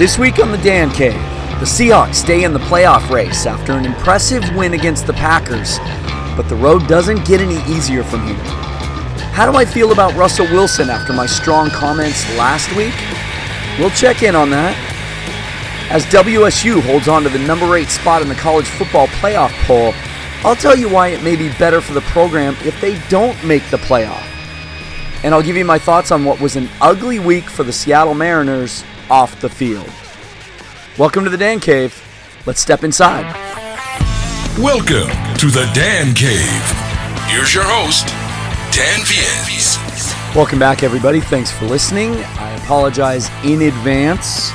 This week on the Dan Cave, the Seahawks stay in the playoff race after an impressive win against the Packers, but the road doesn't get any easier from here. How do I feel about Russell Wilson after my strong comments last week? We'll check in on that. As WSU holds on to the number 8 spot in the college football playoff poll, I'll tell you why it may be better for the program if they don't make the playoff. And I'll give you my thoughts on what was an ugly week for the Seattle Mariners off the field. Welcome to the Dan Cave. Let's step inside. Welcome to the Dan Cave. Here's your host, Dan Viens. Welcome back, everybody. Thanks for listening. I apologize in advance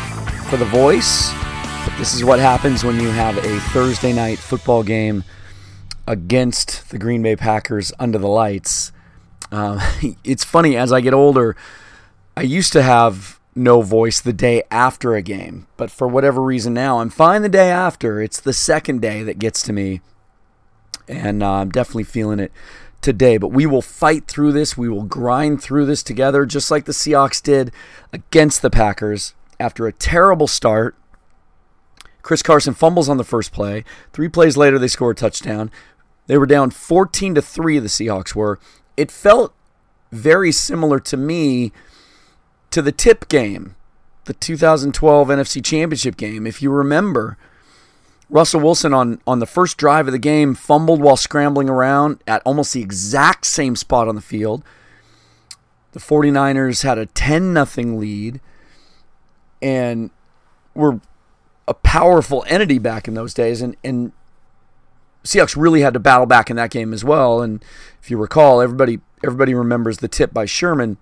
for the voice, but this is what happens when you have a Thursday night football game against the Green Bay Packers under the lights. Uh, it's funny, as I get older, I used to have no voice the day after a game. But for whatever reason now, I'm fine the day after. It's the second day that gets to me. And uh, I'm definitely feeling it today. But we will fight through this. We will grind through this together, just like the Seahawks did against the Packers after a terrible start. Chris Carson fumbles on the first play. Three plays later, they score a touchdown. They were down 14 to 3, the Seahawks were. It felt very similar to me to the tip game, the 2012 NFC Championship game. If you remember, Russell Wilson on, on the first drive of the game fumbled while scrambling around at almost the exact same spot on the field. The 49ers had a 10 nothing lead and were a powerful entity back in those days. And, and Seahawks really had to battle back in that game as well. And if you recall, everybody everybody remembers the tip by Sherman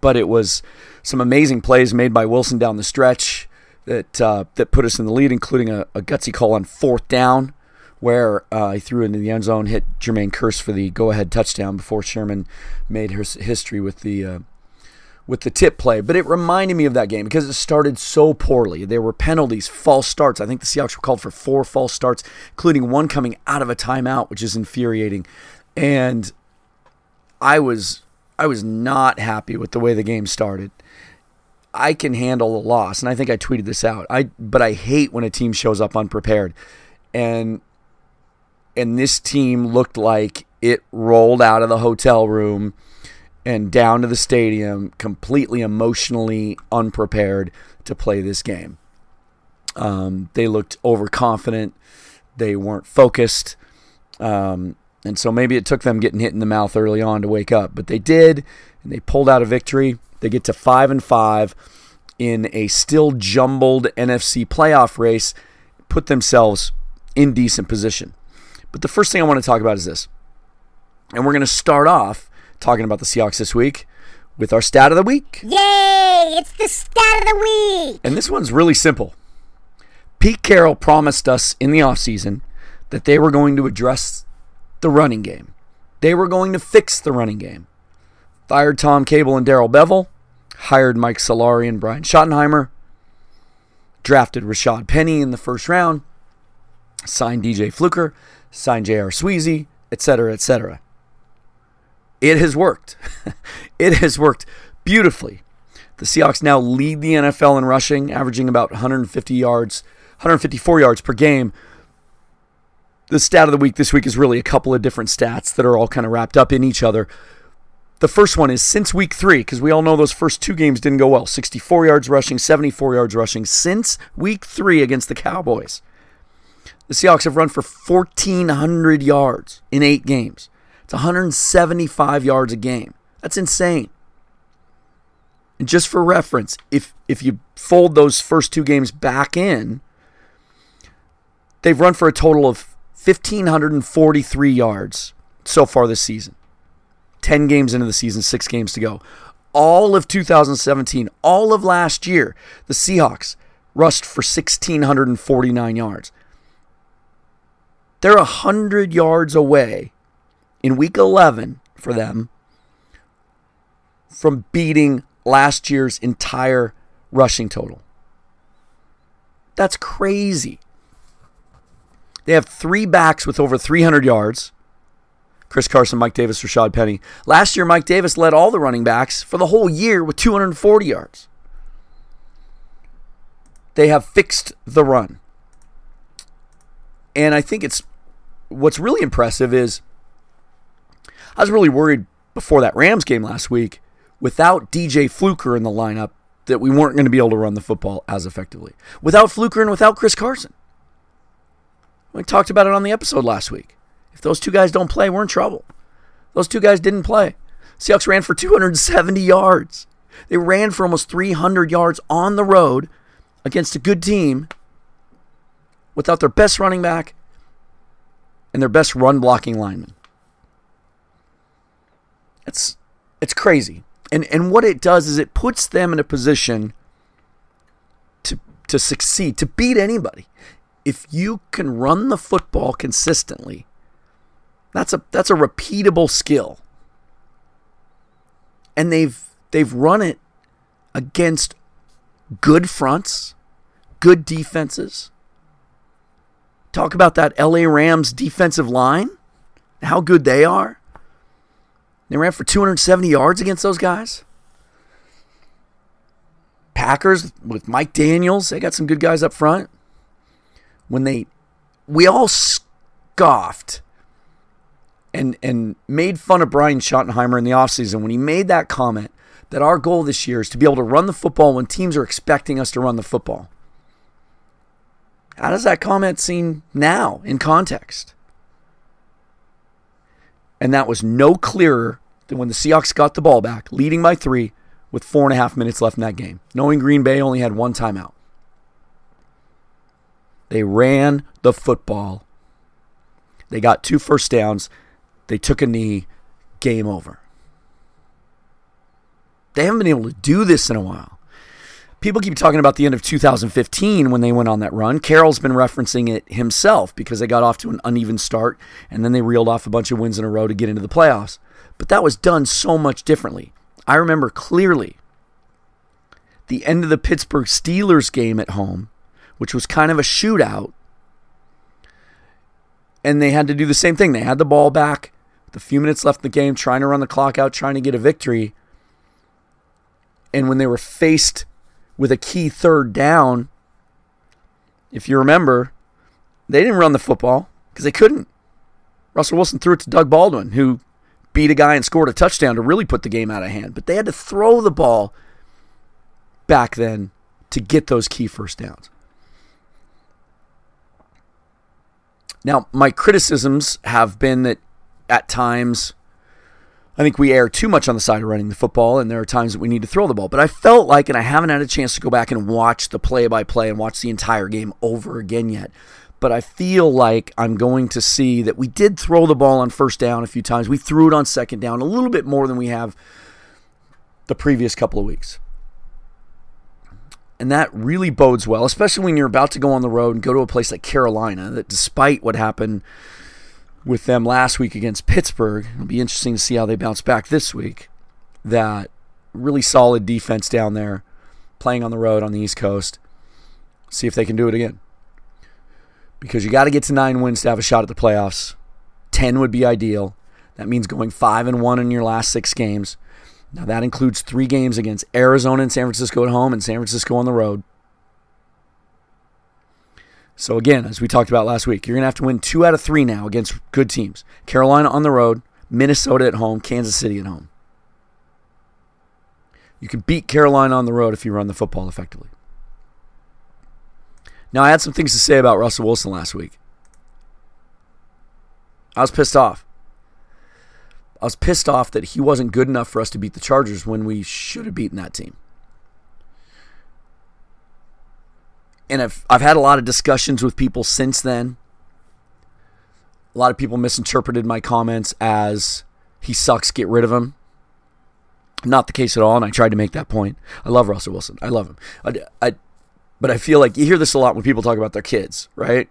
but it was some amazing plays made by Wilson down the stretch that uh, that put us in the lead, including a, a gutsy call on fourth down where uh, he threw into the end zone, hit Jermaine Kearse for the go-ahead touchdown before Sherman made his history with the uh, with the tip play. But it reminded me of that game because it started so poorly. There were penalties, false starts. I think the Seahawks were called for four false starts, including one coming out of a timeout, which is infuriating. And I was I was not happy with the way the game started. I can handle a loss, and I think I tweeted this out. I but I hate when a team shows up unprepared, and and this team looked like it rolled out of the hotel room and down to the stadium completely emotionally unprepared to play this game. Um, they looked overconfident. They weren't focused. Um, and so maybe it took them getting hit in the mouth early on to wake up, but they did, and they pulled out a victory. They get to five and five in a still jumbled NFC playoff race, put themselves in decent position. But the first thing I want to talk about is this. And we're going to start off talking about the Seahawks this week with our stat of the week. Yay! It's the stat of the week! And this one's really simple. Pete Carroll promised us in the offseason that they were going to address the running game. They were going to fix the running game. Fired Tom Cable and Darrell Bevell, hired Mike Solari and Brian Schottenheimer, drafted Rashaad Penny in the first round, signed DJ Fluker, signed J.R. Sweezy, etc., etc. It has worked. it has worked beautifully. The Seahawks now lead the NFL in rushing, averaging about 150 yards, 154 yards per game, the stat of the week this week is really a couple of different stats that are all kind of wrapped up in each other. The first one is since week three, because we all know those first two games didn't go well 64 yards rushing, 74 yards rushing. Since week three against the Cowboys, the Seahawks have run for 1,400 yards in eight games. It's 175 yards a game. That's insane. And just for reference, if if you fold those first two games back in, they've run for a total of 1,543 yards so far this season. 10 games into the season, six games to go. All of 2017, all of last year, the Seahawks rushed for 1,649 yards. They're 100 yards away in week 11 for them from beating last year's entire rushing total. That's crazy. They have three backs with over 300 yards. Chris Carson, Mike Davis, Rashaad Penny. Last year, Mike Davis led all the running backs for the whole year with 240 yards. they have fixed the run. And I think it's what's really impressive is I was really worried before that Rams game last week without DJ Fluker in the lineup that we weren't going to be able to run the football as effectively. Without Fluker and without Chris Carson. We talked about it on the episode last week. If those two guys don't play, we're in trouble. Those two guys didn't play. Seahawks ran for 270 yards. They ran for almost 300 yards on the road against a good team without their best running back and their best run blocking lineman. It's it's crazy. And and what it does is it puts them in a position to to succeed, to beat anybody. If you can run the football consistently, that's a that's a repeatable skill. And they've they've run it against good fronts, good defenses. Talk about that LA Rams defensive line, how good they are. They ran for 270 yards against those guys. Packers with Mike Daniels, they got some good guys up front. When they we all scoffed and and made fun of Brian Schottenheimer in the offseason when he made that comment that our goal this year is to be able to run the football when teams are expecting us to run the football. How does that comment seem now in context? And that was no clearer than when the Seahawks got the ball back, leading by three with four and a half minutes left in that game, knowing Green Bay only had one timeout. They ran the football. They got two first downs. They took a knee. Game over. They haven't been able to do this in a while. People keep talking about the end of 2015 when they went on that run. Carroll's been referencing it himself because they got off to an uneven start and then they reeled off a bunch of wins in a row to get into the playoffs. But that was done so much differently. I remember clearly the end of the Pittsburgh Steelers game at home, which was kind of a shootout. And they had to do the same thing. They had the ball back, the few minutes left in the game, trying to run the clock out, trying to get a victory. And when they were faced with a key third down, if you remember, they didn't run the football because they couldn't. Russell Wilson threw it to Doug Baldwin, who beat a guy and scored a touchdown to really put the game out of hand. But they had to throw the ball back then to get those key first downs. Now, my criticisms have been that at times I think we err too much on the side of running the football, and there are times that we need to throw the ball. But I felt like, and I haven't had a chance to go back and watch the play by play and watch the entire game over again yet. But I feel like I'm going to see that we did throw the ball on first down a few times. We threw it on second down a little bit more than we have the previous couple of weeks. And that really bodes well, especially when you're about to go on the road and go to a place like Carolina, that despite what happened with them last week against Pittsburgh. It'll be interesting to see how they bounce back this week. That really solid defense down there, playing on the road on the East Coast. See if they can do it again. Because you got to get to nine wins to have a shot at the playoffs. Ten would be ideal. That means going five and one in your last six games. Now that includes three games against Arizona and San Francisco at home and San Francisco on the road. So again, as we talked about last week, you're going to have to win two out of three now against good teams. Carolina on the road, Minnesota at home, Kansas City at home. You can beat Carolina on the road if you run the football effectively. Now, I had some things to say about Russell Wilson last week. I was pissed off. I was pissed off that he wasn't good enough for us to beat the Chargers when we should have beaten that team. and I've I've had a lot of discussions with people since then. A lot of people misinterpreted my comments as he sucks, get rid of him. Not the case at all, and I tried to make that point. I love Russell Wilson. I love him. I, I, but I feel like you hear this a lot when people talk about their kids, right?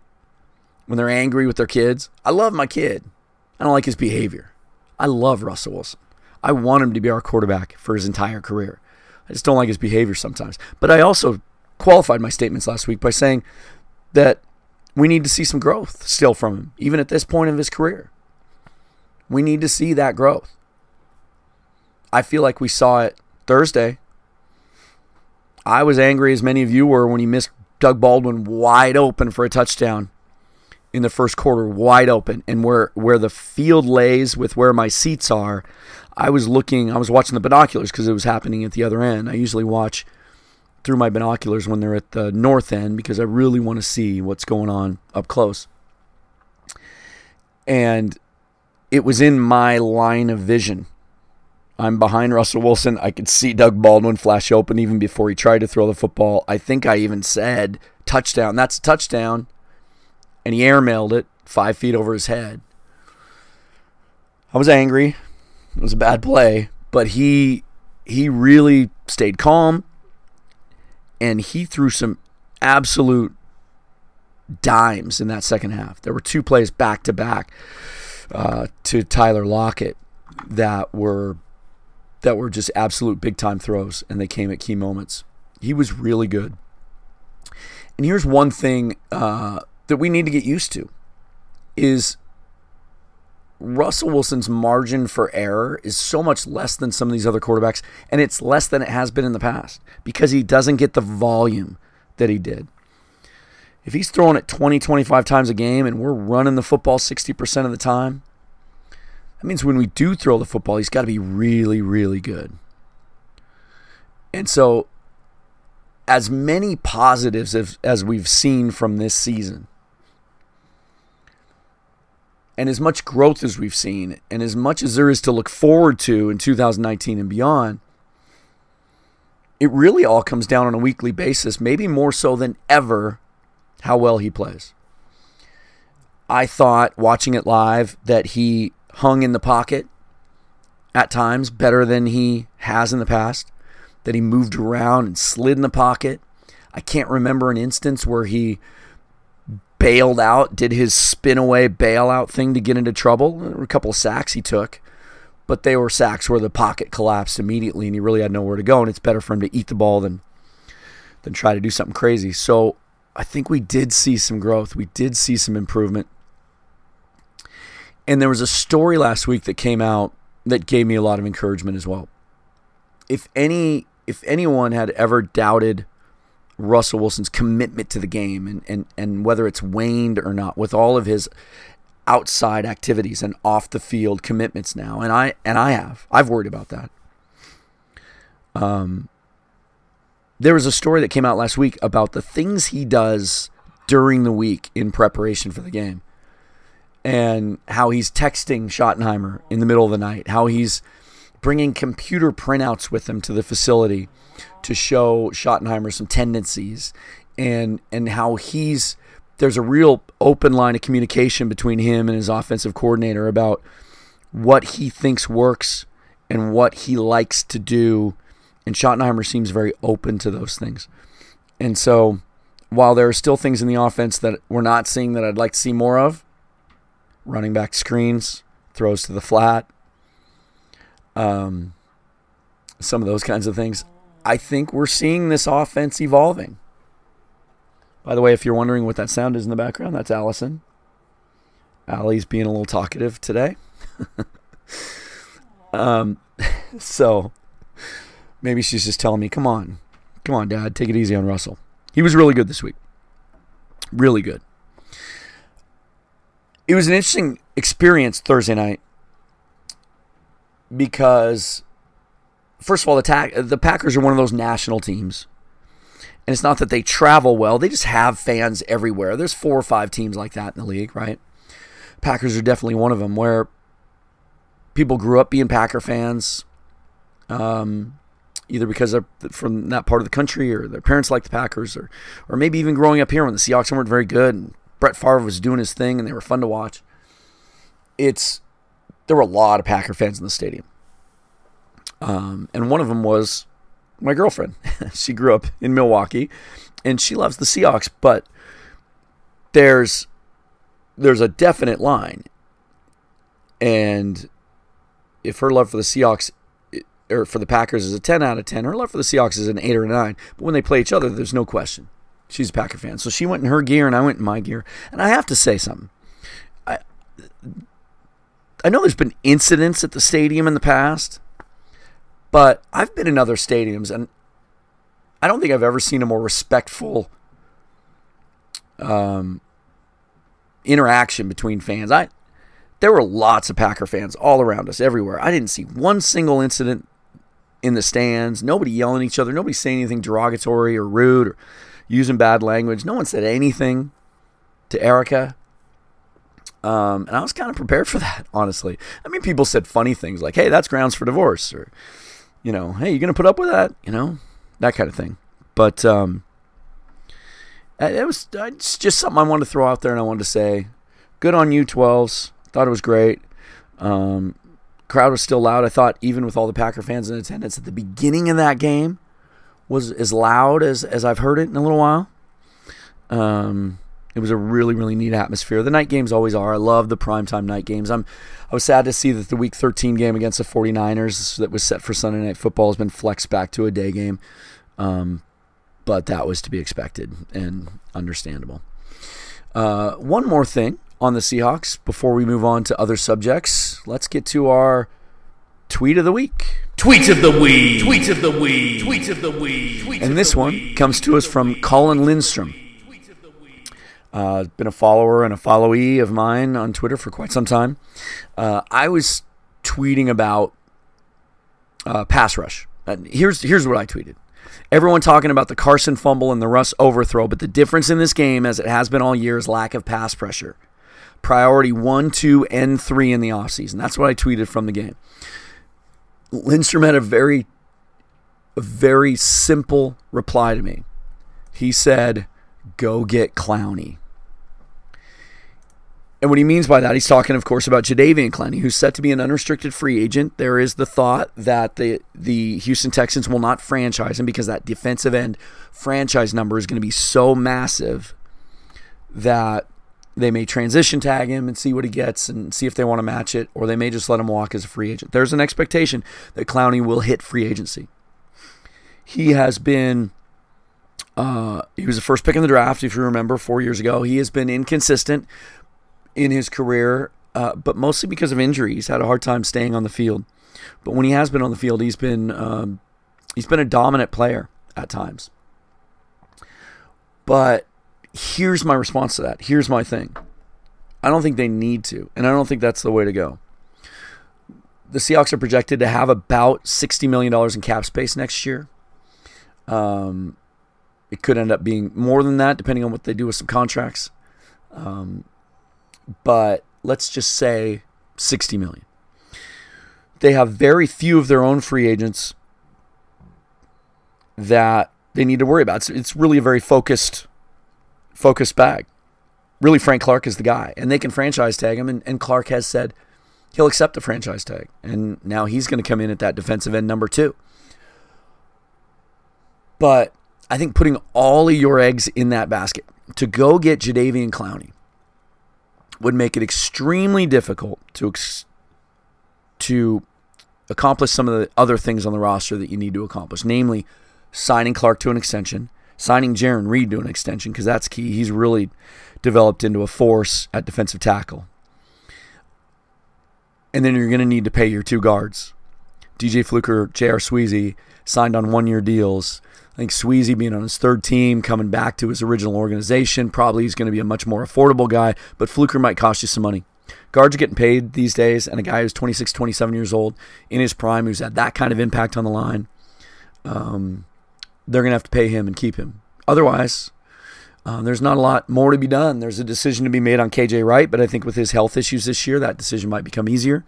When they're angry with their kids. I love my kid. I don't like his behavior. I love Russell Wilson. I want him to be our quarterback for his entire career. I just don't like his behavior sometimes. But I also qualified my statements last week by saying that we need to see some growth still from him, even at this point of his career. We need to see that growth. I feel like we saw it Thursday. I was angry as many of you were when he missed Doug Baldwin wide open for a touchdown in the first quarter, wide open, and where where the field lays with where my seats are, I was looking, I was watching the binoculars because it was happening at the other end. I usually watch through my binoculars when they're at the north end because I really want to see what's going on up close. And it was in my line of vision. I'm behind Russell Wilson. I could see Doug Baldwin flash open even before he tried to throw the football. I think I even said touchdown. That's a touchdown. And he airmailed it five feet over his head. I was angry. It was a bad play, but he he really stayed calm and he threw some absolute dimes in that second half. There were two plays back to back uh, to Tyler Lockett that were that were just absolute big time throws, and they came at key moments. He was really good. And here's one thing uh, that we need to get used to is Russell Wilson's margin for error is so much less than some of these other quarterbacks, and it's less than it has been in the past because he doesn't get the volume that he did. If he's throwing it 20, 25 times a game and we're running the football 60% of the time, that means when we do throw the football, he's got to be really, really good. And so, as many positives as, as we've seen from this season, and as much growth as we've seen, and as much as there is to look forward to in 2019 and beyond, it really all comes down on a weekly basis, maybe more so than ever, how well he plays. I thought watching it live that he hung in the pocket at times better than he has in the past, that he moved around and slid in the pocket. I can't remember an instance where he bailed out, did his spin away bailout thing to get into trouble. There were a couple of sacks he took, but they were sacks where the pocket collapsed immediately and he really had nowhere to go. And it's better for him to eat the ball than than try to do something crazy. So I think we did see some growth. We did see some improvement. And there was a story last week that came out that gave me a lot of encouragement as well. If any if anyone had ever doubted Russell Wilson's commitment to the game and, and, and whether it's waned or not with all of his outside activities and off the field commitments now. And I and I have. I've worried about that. Um there was a story that came out last week about the things he does during the week in preparation for the game. And how he's texting Schottenheimer in the middle of the night, how he's bringing computer printouts with him to the facility to show Schottenheimer some tendencies and and how he's there's a real open line of communication between him and his offensive coordinator about what he thinks works and what he likes to do. And Schottenheimer seems very open to those things. And so while there are still things in the offense that we're not seeing that I'd like to see more of, running back screens, throws to the flat, um, some of those kinds of things. I think we're seeing this offense evolving. By the way, if you're wondering what that sound is in the background, that's Allison. Allie's being a little talkative today. um, so maybe she's just telling me, come on, come on, Dad, take it easy on Russell. He was really good this week. Really good. It was an interesting experience Thursday night because first of all, the ta- the Packers are one of those national teams. And it's not that they travel well, they just have fans everywhere. There's four or five teams like that in the league, right? Packers are definitely one of them where people grew up being Packer fans, um, either because they're from that part of the country or their parents like the Packers, or, or maybe even growing up here when the Seahawks weren't very good and Brett Favre was doing his thing and they were fun to watch. It's there were a lot of Packer fans in the stadium. Um, and one of them was my girlfriend. she grew up in Milwaukee and she loves the Seahawks, but there's there's a definite line. And if her love for the Seahawks or for the Packers is a 10 out of 10, her love for the Seahawks is an 8 or a 9. But when they play each other, there's no question. She's a Packer fan. So she went in her gear and I went in my gear. And I have to say something. I I know there's been incidents at the stadium in the past, but I've been in other stadiums and I don't think I've ever seen a more respectful um, interaction between fans. I there were lots of Packer fans all around us, everywhere. I didn't see one single incident in the stands. Nobody yelling at each other. Nobody saying anything derogatory or rude or using bad language. No one said anything to Erica. Um, and I was kind of prepared for that, honestly. I mean, people said funny things like, hey, that's grounds for divorce, or, you know, hey, you to put up with that? You know, that kind of thing. But um, it was it's just something I wanted to throw out there and I wanted to say, good on you, 12s. Thought it was great. Um, crowd was still loud. I thought even with all the Packer fans in attendance at the beginning of that game was as loud as, as I've heard it in a little while. Um, it was a really, really neat atmosphere. The night games always are. I love the primetime night games. I'm I was sad to see that the week 13 game against the 49ers that was set for Sunday night football has been flexed back to a day game. Um, but that was to be expected and understandable. Uh, one more thing on the Seahawks before we move on to other subjects. Let's get to our tweet of the week. Tweet of the week. Tweet of the week. Tweet of the week. And this one comes to us from Colin Lindstrom. Uh, been a follower and a followee of mine on Twitter for quite some time. Uh, I was tweeting about uh, pass rush. Uh, here's here's what I tweeted. Everyone talking about the Carson fumble and the Russ overthrow, but the difference in this game, as it has been all year, is lack of pass pressure. Priority one, two, and three in the offseason. That's what I tweeted from the game. Lindstrom had a very, a very simple reply to me. He said, "Go get Clowney." And what he means by that, he's talking, of course, about Jadeveon Clowney, who's set to be an unrestricted free agent. There is the thought that the the Houston Texans will not franchise him because that defensive end franchise number is going to be so massive that they may transition tag him and see what he gets and see if they want to match it, or they may just let him walk as a free agent. There's an expectation that Clowney will hit free agency. He has been uh, he was the first pick in the draft, if you remember, four years ago. He has been inconsistent in his career, uh, but mostly because of injury. He's had a hard time staying on the field. But when he has been on the field, he's been um, he's been a dominant player at times. But here's my response to that. Here's my thing. I don't think they need to, and I don't think that's the way to go. The Seahawks are projected to have about $60 million in cap space next year. Um, it could end up being more than that, depending on what they do with some contracts. Um, but let's just say 60 million. They have very few of their own free agents that they need to worry about. It's, it's really a very focused focused bag. Really, Frank Clark is the guy, and they can franchise tag him. And, and Clark has said he'll accept the franchise tag, and now he's going to come in at that defensive end number two. But I think putting all of your eggs in that basket to go get Jadeveon Clowney would make it extremely difficult to ex- to accomplish some of the other things on the roster that you need to accomplish, namely signing Clark to an extension, signing Jarran Reed to an extension because that's key. He's really developed into a force at defensive tackle. And then you're going to need to pay your two guards. DJ Fluker, J.R. Sweezy signed on one year deals. I think Sweezy being on his third team, coming back to his original organization, probably he's going to be a much more affordable guy, but Fluker might cost you some money. Guards are getting paid these days, and a guy who's 26, 27 years old in his prime, who's had that kind of impact on the line, um, they're going to have to pay him and keep him. Otherwise, uh, there's not a lot more to be done. There's a decision to be made on KJ Wright, but I think with his health issues this year, that decision might become easier.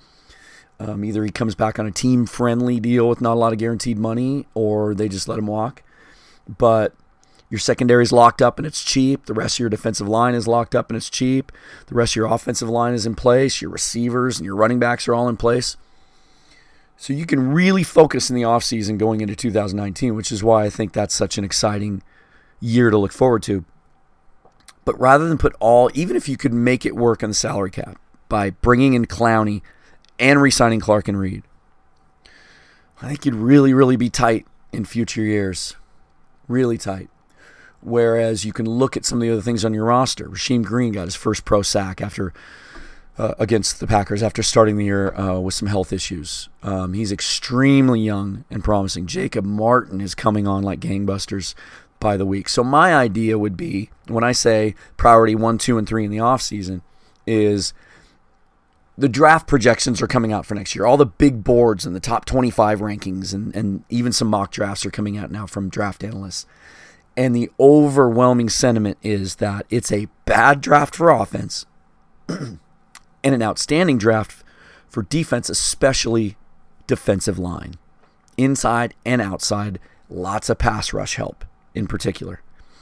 Um, either he comes back on a team friendly deal with not a lot of guaranteed money, or they just let him walk but your secondary is locked up and it's cheap. The rest of your defensive line is locked up and it's cheap. The rest of your offensive line is in place. Your receivers and your running backs are all in place. So you can really focus in the offseason going into 2019, which is why I think that's such an exciting year to look forward to. But rather than put all, even if you could make it work on the salary cap by bringing in Clowney and re signing Clark and Reed, I think you'd really, really be tight in future years really tight. Whereas you can look at some of the other things on your roster. Rasheem Green got his first pro sack after uh, against the Packers after starting the year uh, with some health issues. Um, he's extremely young and promising. Jacob Martin is coming on like gangbusters. by the week. So my idea would be when I say priority one, two, and three in the offseason is the draft projections are coming out for next year. All the big boards and the top 25 rankings and, and even some mock drafts are coming out now from draft analysts. And the overwhelming sentiment is that it's a bad draft for offense and an outstanding draft for defense, especially defensive line. Inside and outside, lots of pass rush help in particular.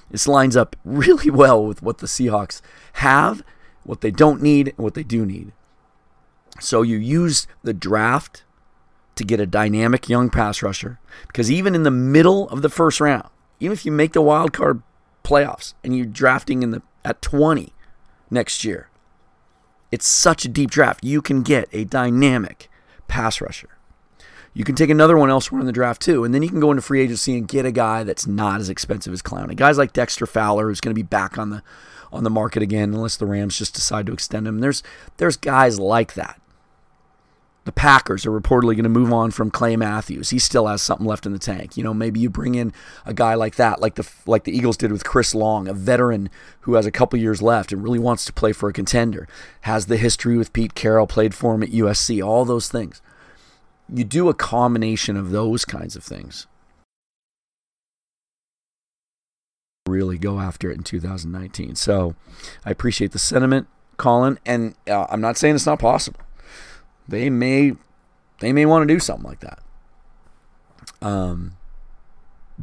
This lines up really well with what the Seahawks have, what they don't need, and what they do need. So you use the draft to get a dynamic young pass rusher because even in the middle of the first round, even if you make the wild card playoffs and you're drafting in the at 20 next year, it's such a deep draft. You can get a dynamic pass rusher. You can take another one elsewhere in the draft too, and then you can go into free agency and get a guy that's not as expensive as Clowney. Guys like Dexter Fowler, who's going to be back on the on the market again, unless the Rams just decide to extend him. There's there's guys like that. The Packers are reportedly going to move on from Clay Matthews. He still has something left in the tank. You know, maybe you bring in a guy like that, like the like the Eagles did with Chris Long, a veteran who has a couple years left and really wants to play for a contender. Has the history with Pete Carroll, played for him at USC, all those things. You do a combination of those kinds of things. Really go after it in 2019. So I appreciate the sentiment, Colin, and uh, I'm not saying it's not possible they may they may want to do something like that. Um,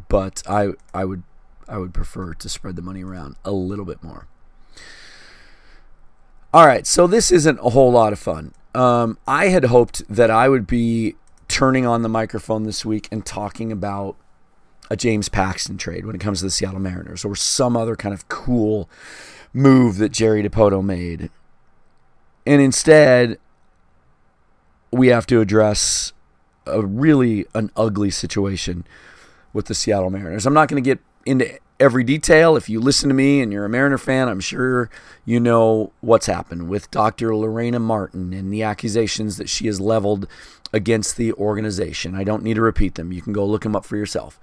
but I I would I would prefer to spread the money around a little bit more. All right, so this isn't a whole lot of fun. Um, I had hoped that I would be turning on the microphone this week and talking about a James Paxton trade when it comes to the Seattle Mariners or some other kind of cool move that Jerry Dipoto made. And instead, we have to address a really an ugly situation with the Seattle Mariners. I'm not going to get into every detail. If you listen to me and you're a Mariner fan, I'm sure you know what's happened with Dr. Lorena Martin and the accusations that she has leveled against the organization. I don't need to repeat them. You can go look them up for yourself.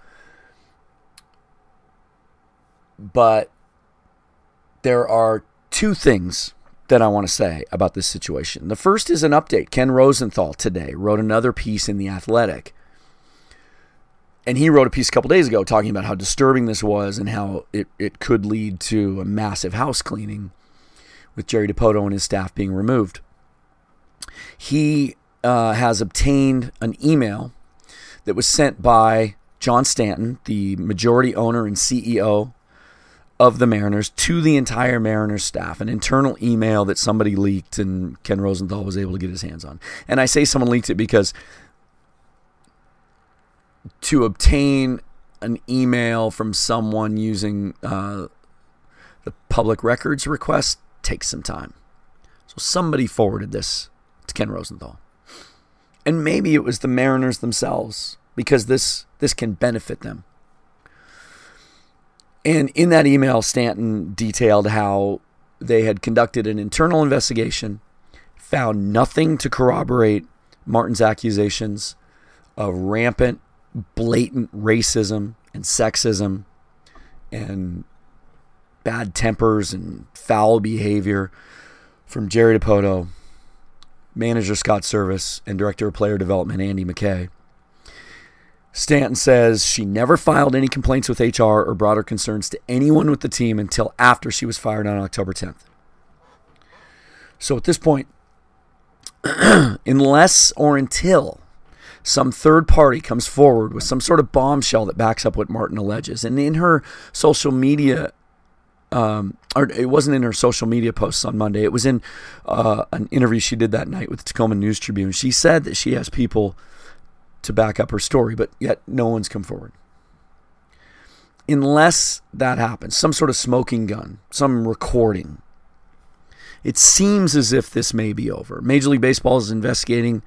But there are two things that I want to say about this situation. The first is an update. Ken Rosenthal today wrote another piece in The Athletic. And he wrote a piece a couple days ago talking about how disturbing this was and how it, it could lead to a massive house cleaning with Jerry Dipoto and his staff being removed. He uh, has obtained an email that was sent by John Stanton, the majority owner and CEO of the Mariners to the entire Mariners staff, an internal email that somebody leaked and Ken Rosenthal was able to get his hands on. And I say someone leaked it because to obtain an email from someone using uh, the public records request takes some time. So somebody forwarded this to Ken Rosenthal. And maybe it was the Mariners themselves because this this can benefit them. And in that email, Stanton detailed how they had conducted an internal investigation, found nothing to corroborate Martin's accusations of rampant, blatant racism and sexism and bad tempers and foul behavior from Jerry Dipoto, manager Scott Servais, and director of player development Andy McKay. Stanton says she never filed any complaints with HR or brought her concerns to anyone with the team until after she was fired on October 10th. So at this point, unless or until some third party comes forward with some sort of bombshell that backs up what Martin alleges, and in her social media, um, or it wasn't in her social media posts on Monday, it was in uh, an interview she did that night with the Tacoma News Tribune. She said that she has people to back up her story, but yet no one's come forward. Unless that happens, some sort of smoking gun, some recording, it seems as if this may be over. Major League Baseball is investigating,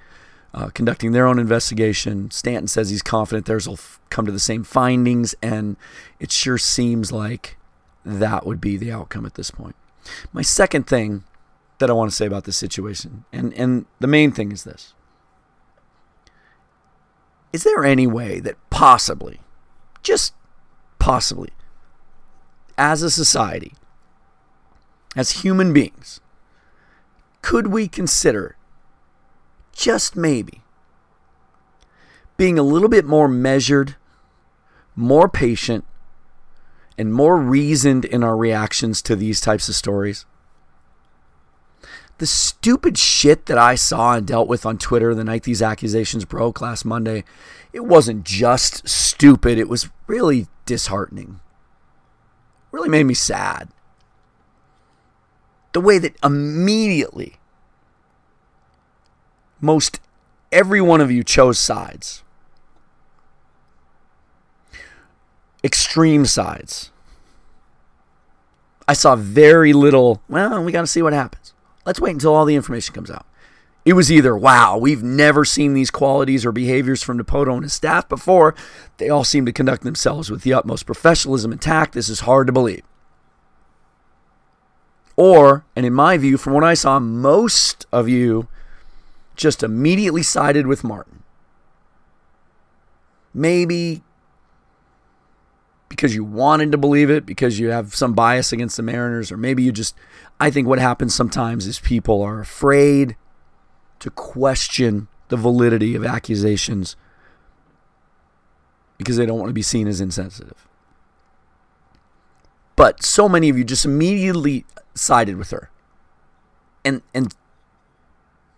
uh, conducting their own investigation. Stanton says he's confident theirs will f- come to the same findings, and it sure seems like that would be the outcome at this point. My second thing that I want to say about this situation, and, and the main thing is this is there any way that possibly, just possibly, as a society, as human beings, could we consider just maybe being a little bit more measured, more patient, and more reasoned in our reactions to these types of stories? The stupid shit that I saw and dealt with on Twitter the night these accusations broke last Monday, it wasn't just stupid, it was really disheartening. Really made me sad. The way that immediately most every one of you chose sides. Extreme sides. I saw very little, well, we got to see what happens. Let's wait until all the information comes out. It was either, wow, we've never seen these qualities or behaviors from Dipoto and his staff before. They all seem to conduct themselves with the utmost professionalism and tact. This is hard to believe. Or, and in my view, from what I saw, most of you just immediately sided with Martin. Maybe because you wanted to believe it, because you have some bias against the Mariners, or maybe you just. I think what happens sometimes is people are afraid to question the validity of accusations because they don't want to be seen as insensitive. But so many of you just immediately sided with her. And and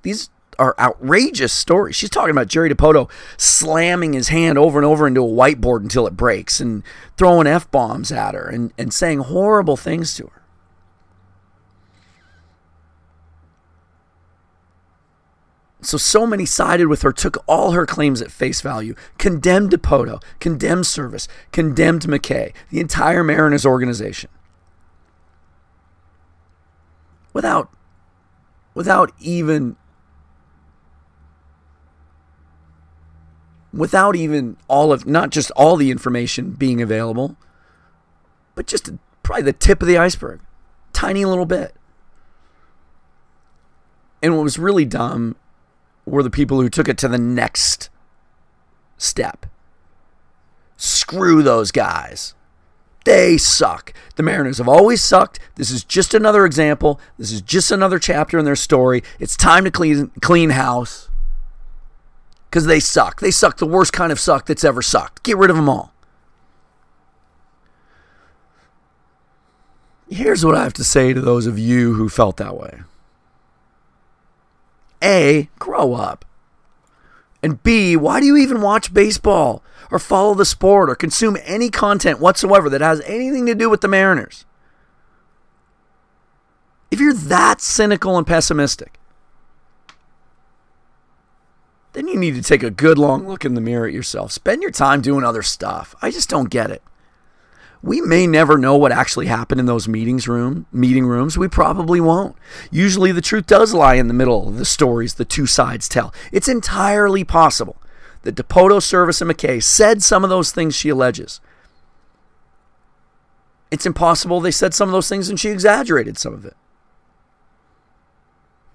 these are outrageous stories. She's talking about Jerry Dipoto slamming his hand over and over into a whiteboard until it breaks and throwing F bombs at her and, and saying horrible things to her. So, so many sided with her, took all her claims at face value, condemned Dipoto, condemned Servais, condemned McKay, the entire Mariners organization. Without, without even without even all of not just all the information being available, but just probably the tip of the iceberg, tiny little bit. And what was really dumb were the people who took it to the next step. Screw those guys. They suck. The Mariners have always sucked. This is just another example. This is just another chapter in their story. It's time to clean clean house because they suck. They suck the worst kind of suck that's ever sucked. Get rid of them all. Here's what I have to say to those of you who felt that way A, grow up. And B, why do you even watch baseball or follow the sport or consume any content whatsoever that has anything to do with the Mariners? If you're that cynical and pessimistic, then you need to take a good long look in the mirror at yourself. Spend your time doing other stuff. I just don't get it. We may never know what actually happened in those meetings room meeting rooms. We probably won't. Usually the truth does lie in the middle of the stories the two sides tell. It's entirely possible that Dipoto, Servais, and McKay said some of those things she alleges. It's impossible they said some of those things and she exaggerated some of it.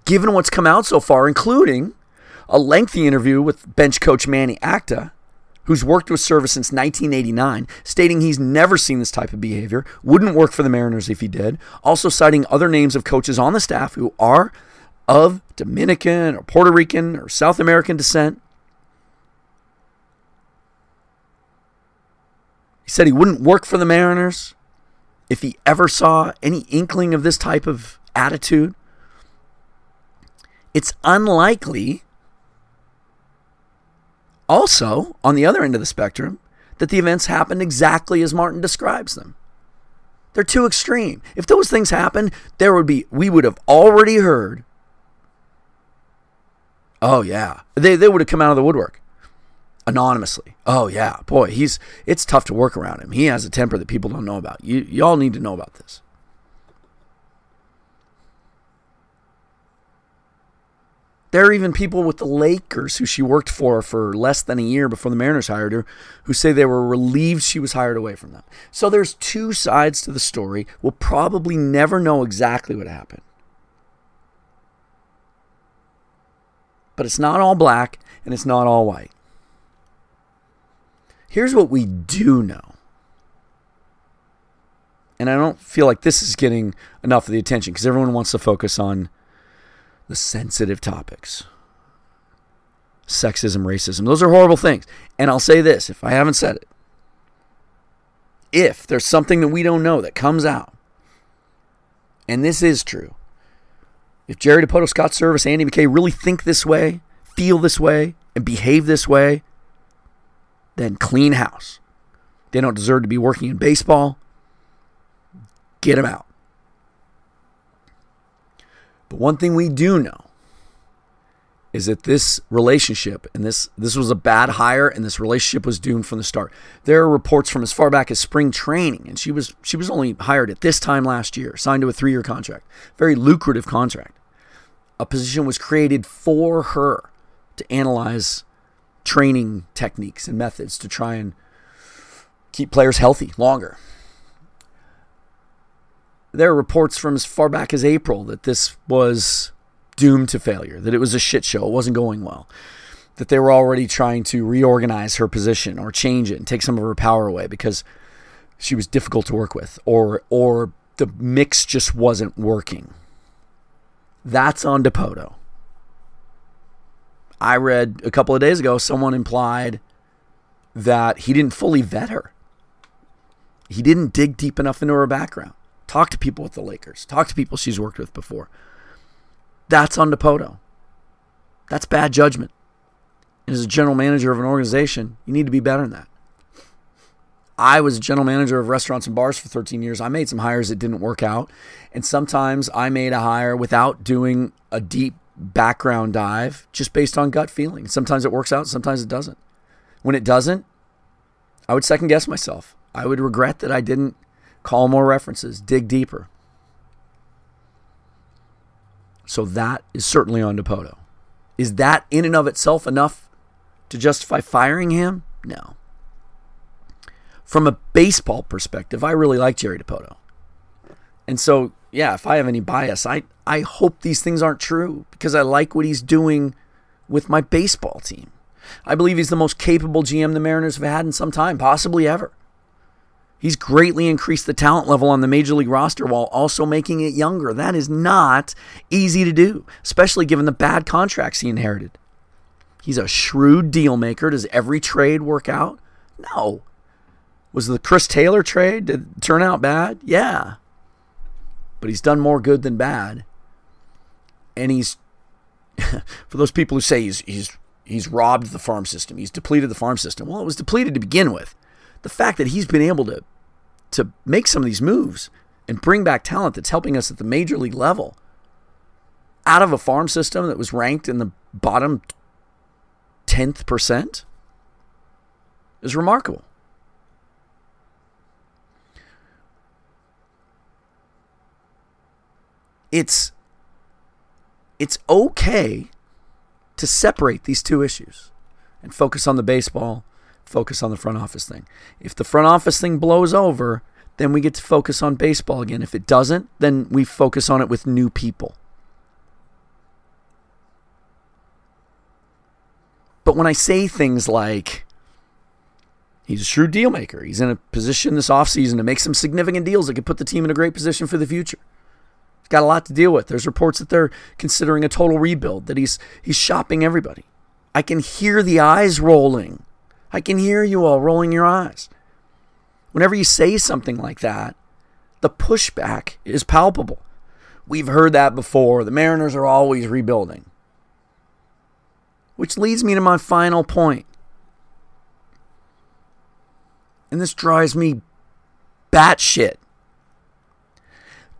Given what's come out so far, including a lengthy interview with bench coach Manny Acta, who's worked with Servais since 1989, stating he's never seen this type of behavior, wouldn't work for the Mariners if he did, also citing other names of coaches on the staff who are of Dominican or Puerto Rican or South American descent. He said he wouldn't work for the Mariners if he ever saw any inkling of this type of attitude. It's unlikely also, on the other end of the spectrum, that the events happened exactly as Martin describes them. They're too extreme. If those things happened, there would be we would have already heard. Oh yeah. They they would have come out of the woodwork anonymously. Oh yeah. Boy, he's it's tough to work around him. He has a temper that people don't know about. You y'all need to know about this. There are even people with the Lakers who she worked for for less than a year before the Mariners hired her who say they were relieved she was hired away from them. So there's two sides to the story. We'll probably never know exactly what happened. But it's not all black and it's not all white. Here's what we do know And I don't feel like this is getting enough of the attention because everyone wants to focus on the sensitive topics sexism, racism. Those are horrible things. And I'll say this if I haven't said it, if there's something that we don't know that comes out, and this is true, if Jerry Dipoto, Scott Servais, Andy McKay really think this way, feel this way, and behave this way, then clean house. They don't deserve to be working in baseball. Get them out. But one thing we do know is that this relationship and this this was a bad hire and this relationship was doomed from the start. There are reports from as far back as spring training and she was she was only hired at this time last year, signed to a 3-year contract. Very lucrative contract. A position was created for her to analyze training techniques and methods to try and keep players healthy longer. There are reports from as far back as April that this was doomed to failure, that it was a shit show, it wasn't going well, that they were already trying to reorganize her position or change it and take some of her power away because she was difficult to work with or or the mix just wasn't working. That's on Dipoto. I read a couple of days ago someone implied that he didn't fully vet her. He didn't dig deep enough into her background. Talk to people with the Lakers. Talk to people she's worked with before. That's on Dipoto. That's bad judgment. And as a general manager of an organization, you need to be better than that. I was a general manager of restaurants and bars for 13 years. I made some hires that didn't work out. And sometimes I made a hire without doing a deep background dive just based on gut feeling. Sometimes it works out, sometimes it doesn't. When it doesn't, I would second guess myself. I would regret that I didn't call more references, dig deeper. So that is certainly on Dipoto. Is that in and of itself enough to justify firing him? No. From a baseball perspective, I really like Jerry Dipoto. And so, yeah, if I have any bias, I, I hope these things aren't true because I like what he's doing with my baseball team. I believe he's the most capable GM the Mariners have had in some time, possibly ever. He's greatly increased the talent level on the major league roster while also making it younger. That is not easy to do, especially given the bad contracts he inherited. He's a shrewd deal maker. Does every trade work out? No. Was the Chris Taylor trade did turn out bad? Yeah. But he's done more good than bad. And he's for those people who say he's he's he's robbed the farm system, he's depleted the farm system. Well, it was depleted to begin with. The fact that he's been able to to make some of these moves and bring back talent that's helping us at the major league level out of a farm system that was ranked in the bottom 10th percent is remarkable. It's it's okay to separate these two issues and focus on the baseball focus on the front office thing. If the front office thing blows over, then we get to focus on baseball again. If it doesn't, then we focus on it with new people. But when I say things like, he's a shrewd deal maker, he's in a position this offseason to make some significant deals that could put the team in a great position for the future. He's got a lot to deal with. There's reports that they're considering a total rebuild, that he's he's shopping everybody. I can hear the eyes rolling I can hear you all rolling your eyes. Whenever you say something like that, the pushback is palpable. We've heard that before. The Mariners are always rebuilding. Which leads me to my final point. And this drives me batshit.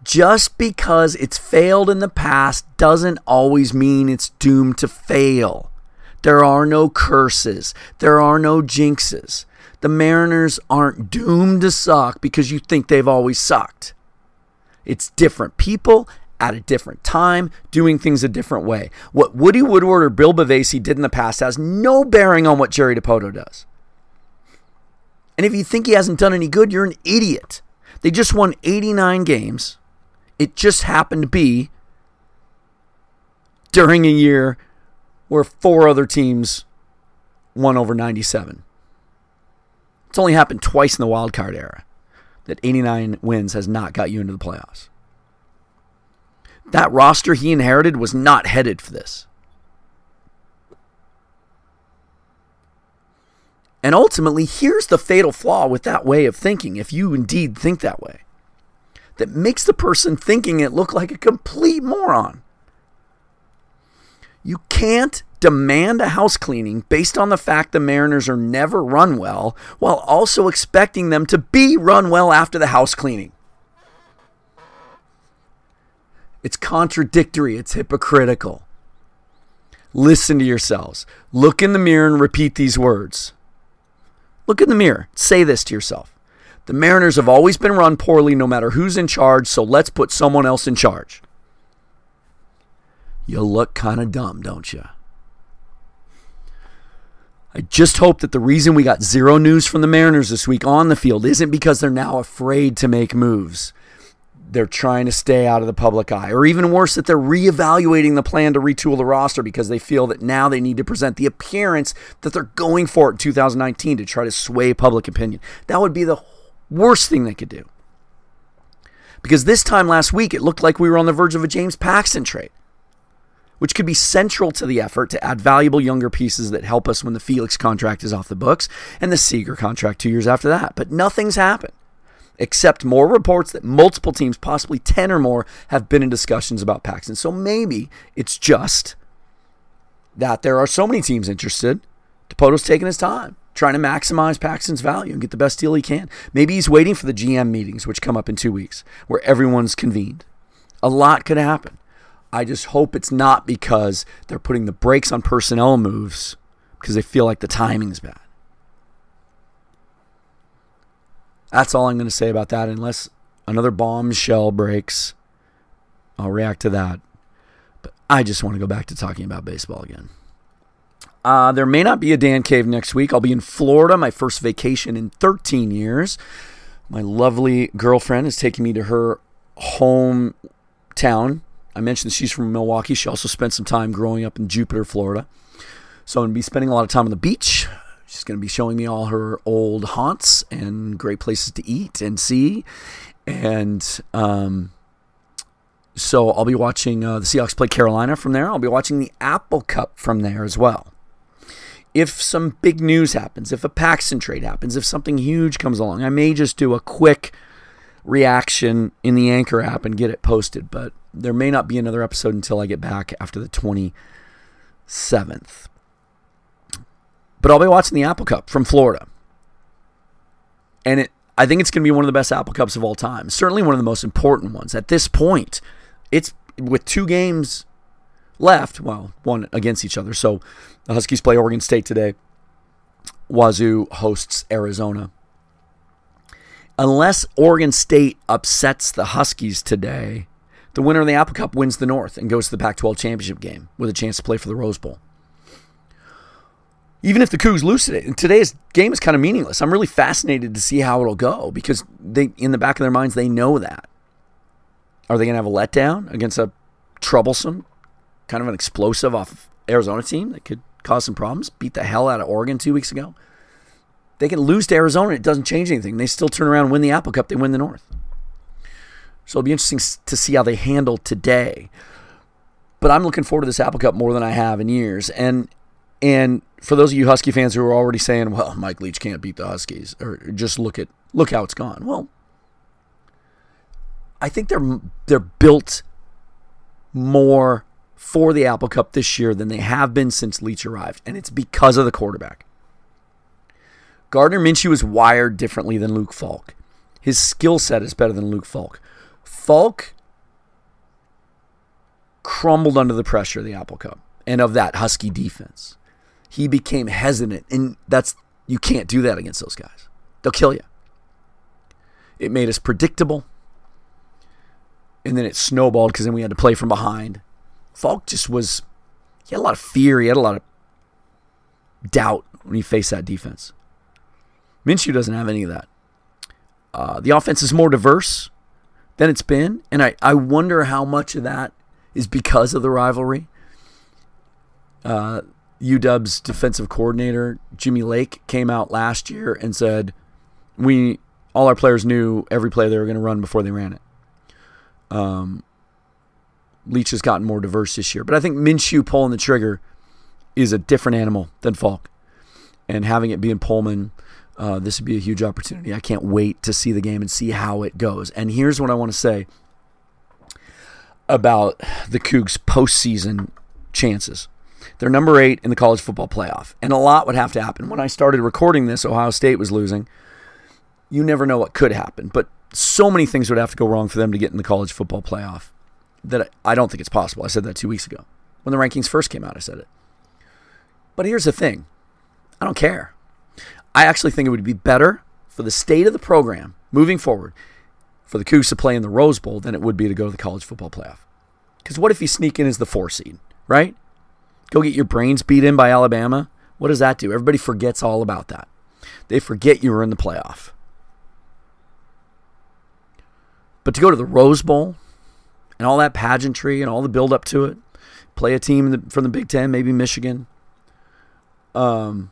Just because it's failed in the past doesn't always mean it's doomed to fail. There are no curses. There are no jinxes. The Mariners aren't doomed to suck because you think they've always sucked. It's different people at a different time doing things a different way. What Woody Woodward or Bill Bavasi did in the past has no bearing on what Jerry Dipoto does. And if you think he hasn't done any good, you're an idiot. They just won 89 games. It just happened to be during a year where four other teams won over 97. It's only happened twice in the wild card era. that 89 wins has not got you into the playoffs. That roster he inherited was not headed for this. And ultimately, here's the fatal flaw with that way of thinking, if you indeed think that way, that makes the person thinking it look like a complete moron. You can't demand a house cleaning based on the fact the Mariners are never run well while also expecting them to be run well after the house cleaning. It's contradictory, it's hypocritical. Listen to yourselves. Look in the mirror and repeat these words. Look in the mirror. Say this to yourself. The Mariners have always been run poorly no matter who's in charge, so let's put someone else in charge. You look kind of dumb, don't you? I just hope that the reason we got zero news from the Mariners this week on the field isn't because they're now afraid to make moves. They're trying to stay out of the public eye. Or even worse, that they're reevaluating the plan to retool the roster because they feel that now they need to present the appearance that they're going for in 2019 to try to sway public opinion. That would be the worst thing they could do. Because this time last week, it looked like we were on the verge of a James Paxton trade which could be central to the effort to add valuable younger pieces that help us when the Felix contract is off the books and the Seager contract two years after that. But nothing's happened, except more reports that multiple teams, possibly 10 or more, have been in discussions about Paxton. So maybe it's just that there are so many teams interested. Dipoto's taking his time, trying to maximize Paxton's value and get the best deal he can. Maybe he's waiting for the GM meetings, which come up in two weeks, where everyone's convened. A lot could happen. I just hope it's not because they're putting the brakes on personnel moves because they feel like the timing's bad. That's all I'm going to say about that, unless another bombshell breaks. I'll react to that. But I just want to go back to talking about baseball again. Uh, there may not be a Dan Cave next week. I'll be in Florida, my first vacation in 13 years. My lovely girlfriend is taking me to her hometown I mentioned she's from Milwaukee. She also spent some time growing up in Jupiter, Florida. So I'm going to be spending a lot of time on the beach. She's going to be showing me all her old haunts and great places to eat and see. And um, so I'll be watching uh, the Seahawks play Carolina from there. I'll be watching the Apple Cup from there as well. If some big news happens, if a Paxton trade happens, if something huge comes along, I may just do a quick reaction in the Anchor app and get it posted. But there may not be another episode until I get back after the 27th. But I'll be watching the Apple Cup from Florida. And it I think it's going to be one of the best Apple Cups of all time. Certainly one of the most important ones. At this point, it's with two games left, well, one against each other. So the Huskies play Oregon State today. Wazoo hosts Arizona. Unless Oregon State upsets the Huskies today, the winner of the Apple Cup wins the North and goes to the Pac 12 championship game with a chance to play for the Rose Bowl. Even if the Cougs lose today, today's game is kind of meaningless. I'm really fascinated to see how it'll go because they, in the back of their minds, they know that. Are they going to have a letdown against a troublesome, kind of an explosive off Arizona team that could cause some problems? Beat the hell out of Oregon two weeks ago. They can lose to Arizona. It doesn't change anything. They still turn around and win the Apple Cup. They win the North. So it'll be interesting to see how they handle today. But I'm looking forward to this Apple Cup more than I have in years. And and for those of you Husky fans who are already saying, "Well, Mike Leach can't beat the Huskies," or just look at look how it's gone. Well, I think they're they're built more for the Apple Cup this year than they have been since Leach arrived, and it's because of the quarterback. Gardner Minshew is wired differently than Luke Falk. His skill set is better than Luke Falk. Falk crumbled under the pressure of the Apple Cup and of that Husky defense. He became hesitant, and that's you can't do that against those guys. They'll kill you. It made us predictable, and then it snowballed because then we had to play from behind. Falk just was he had a lot of fear, he had a lot of doubt when he faced that defense. Minshew doesn't have any of that. Uh, the offense is more diverse than it's been. And I, I wonder how much of that is because of the rivalry. Uh, UW's defensive coordinator, Jimmy Lake, came out last year and said, We all our players knew every play they were going to run before they ran it. Um, Leach has gotten more diverse this year, but I think Minshew pulling the trigger is a different animal than Falk, and having it be in Pullman, uh, this would be a huge opportunity. I can't wait to see the game and see how it goes. And here's what I want to say about the Cougs postseason chances. They're number eight in the college football playoff, and a lot would have to happen. When I started recording this, Ohio State was losing. You never know what could happen, but so many things would have to go wrong for them to get in the college football playoff that I don't think it's possible. I said that two weeks ago. When the rankings first came out, I said it. But here's the thing I don't care. I actually think it would be better for the state of the program moving forward for the Cougs to play in the Rose Bowl than it would be to go to the college football playoff. Because what if you sneak in as the four seed, right? Go get your brains beat in by Alabama. What does that do? Everybody forgets all about that. They forget you were in the playoff. But to go to the Rose Bowl and all that pageantry and all the build up to it, play a team from the Big Ten, maybe Michigan, um,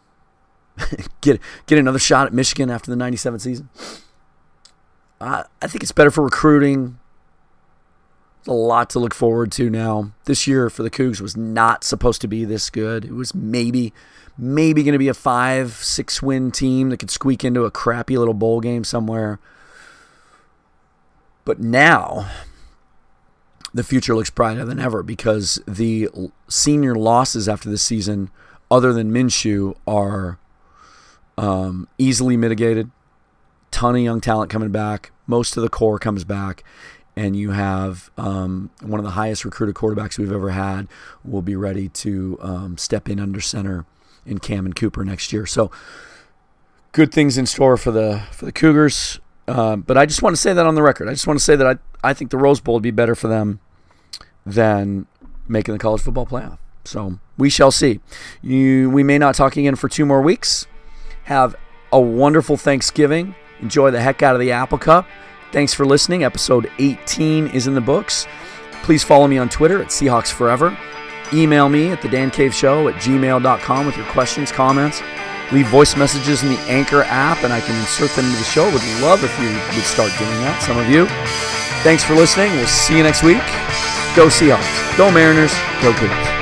get get another shot at Michigan after the '97 season. I I think it's better for recruiting. A lot to look forward to now. This year for the Cougs was not supposed to be this good. It was maybe, maybe going to be a five, six win team that could squeak into a crappy little bowl game somewhere. But now, the future looks brighter than ever because the senior losses after this season, other than Minshew, are um, easily mitigated. Ton of young talent coming back. Most of the core comes back and you have um, one of the highest recruited quarterbacks we've ever had will be ready to um, step in under center in Cammon Cooper next year. So good things in store for the for the Cougars. Uh, but I just want to say that on the record. I just want to say that I I think the Rose Bowl would be better for them than making the college football playoff. So we shall see. You we may not talk again for two more weeks. Have a wonderful Thanksgiving. Enjoy the heck out of the Apple Cup. Thanks for listening. Episode 18 is in the books. Please follow me on Twitter at Seahawks Forever. Email me at the Dan Cave Show at gmail.com with your questions, comments. Leave voice messages in the Anchor app and I can insert them into the show. Would love if you would start doing that, some of you. Thanks for listening. We'll see you next week. Go Seahawks. Go Mariners. Go Cougars.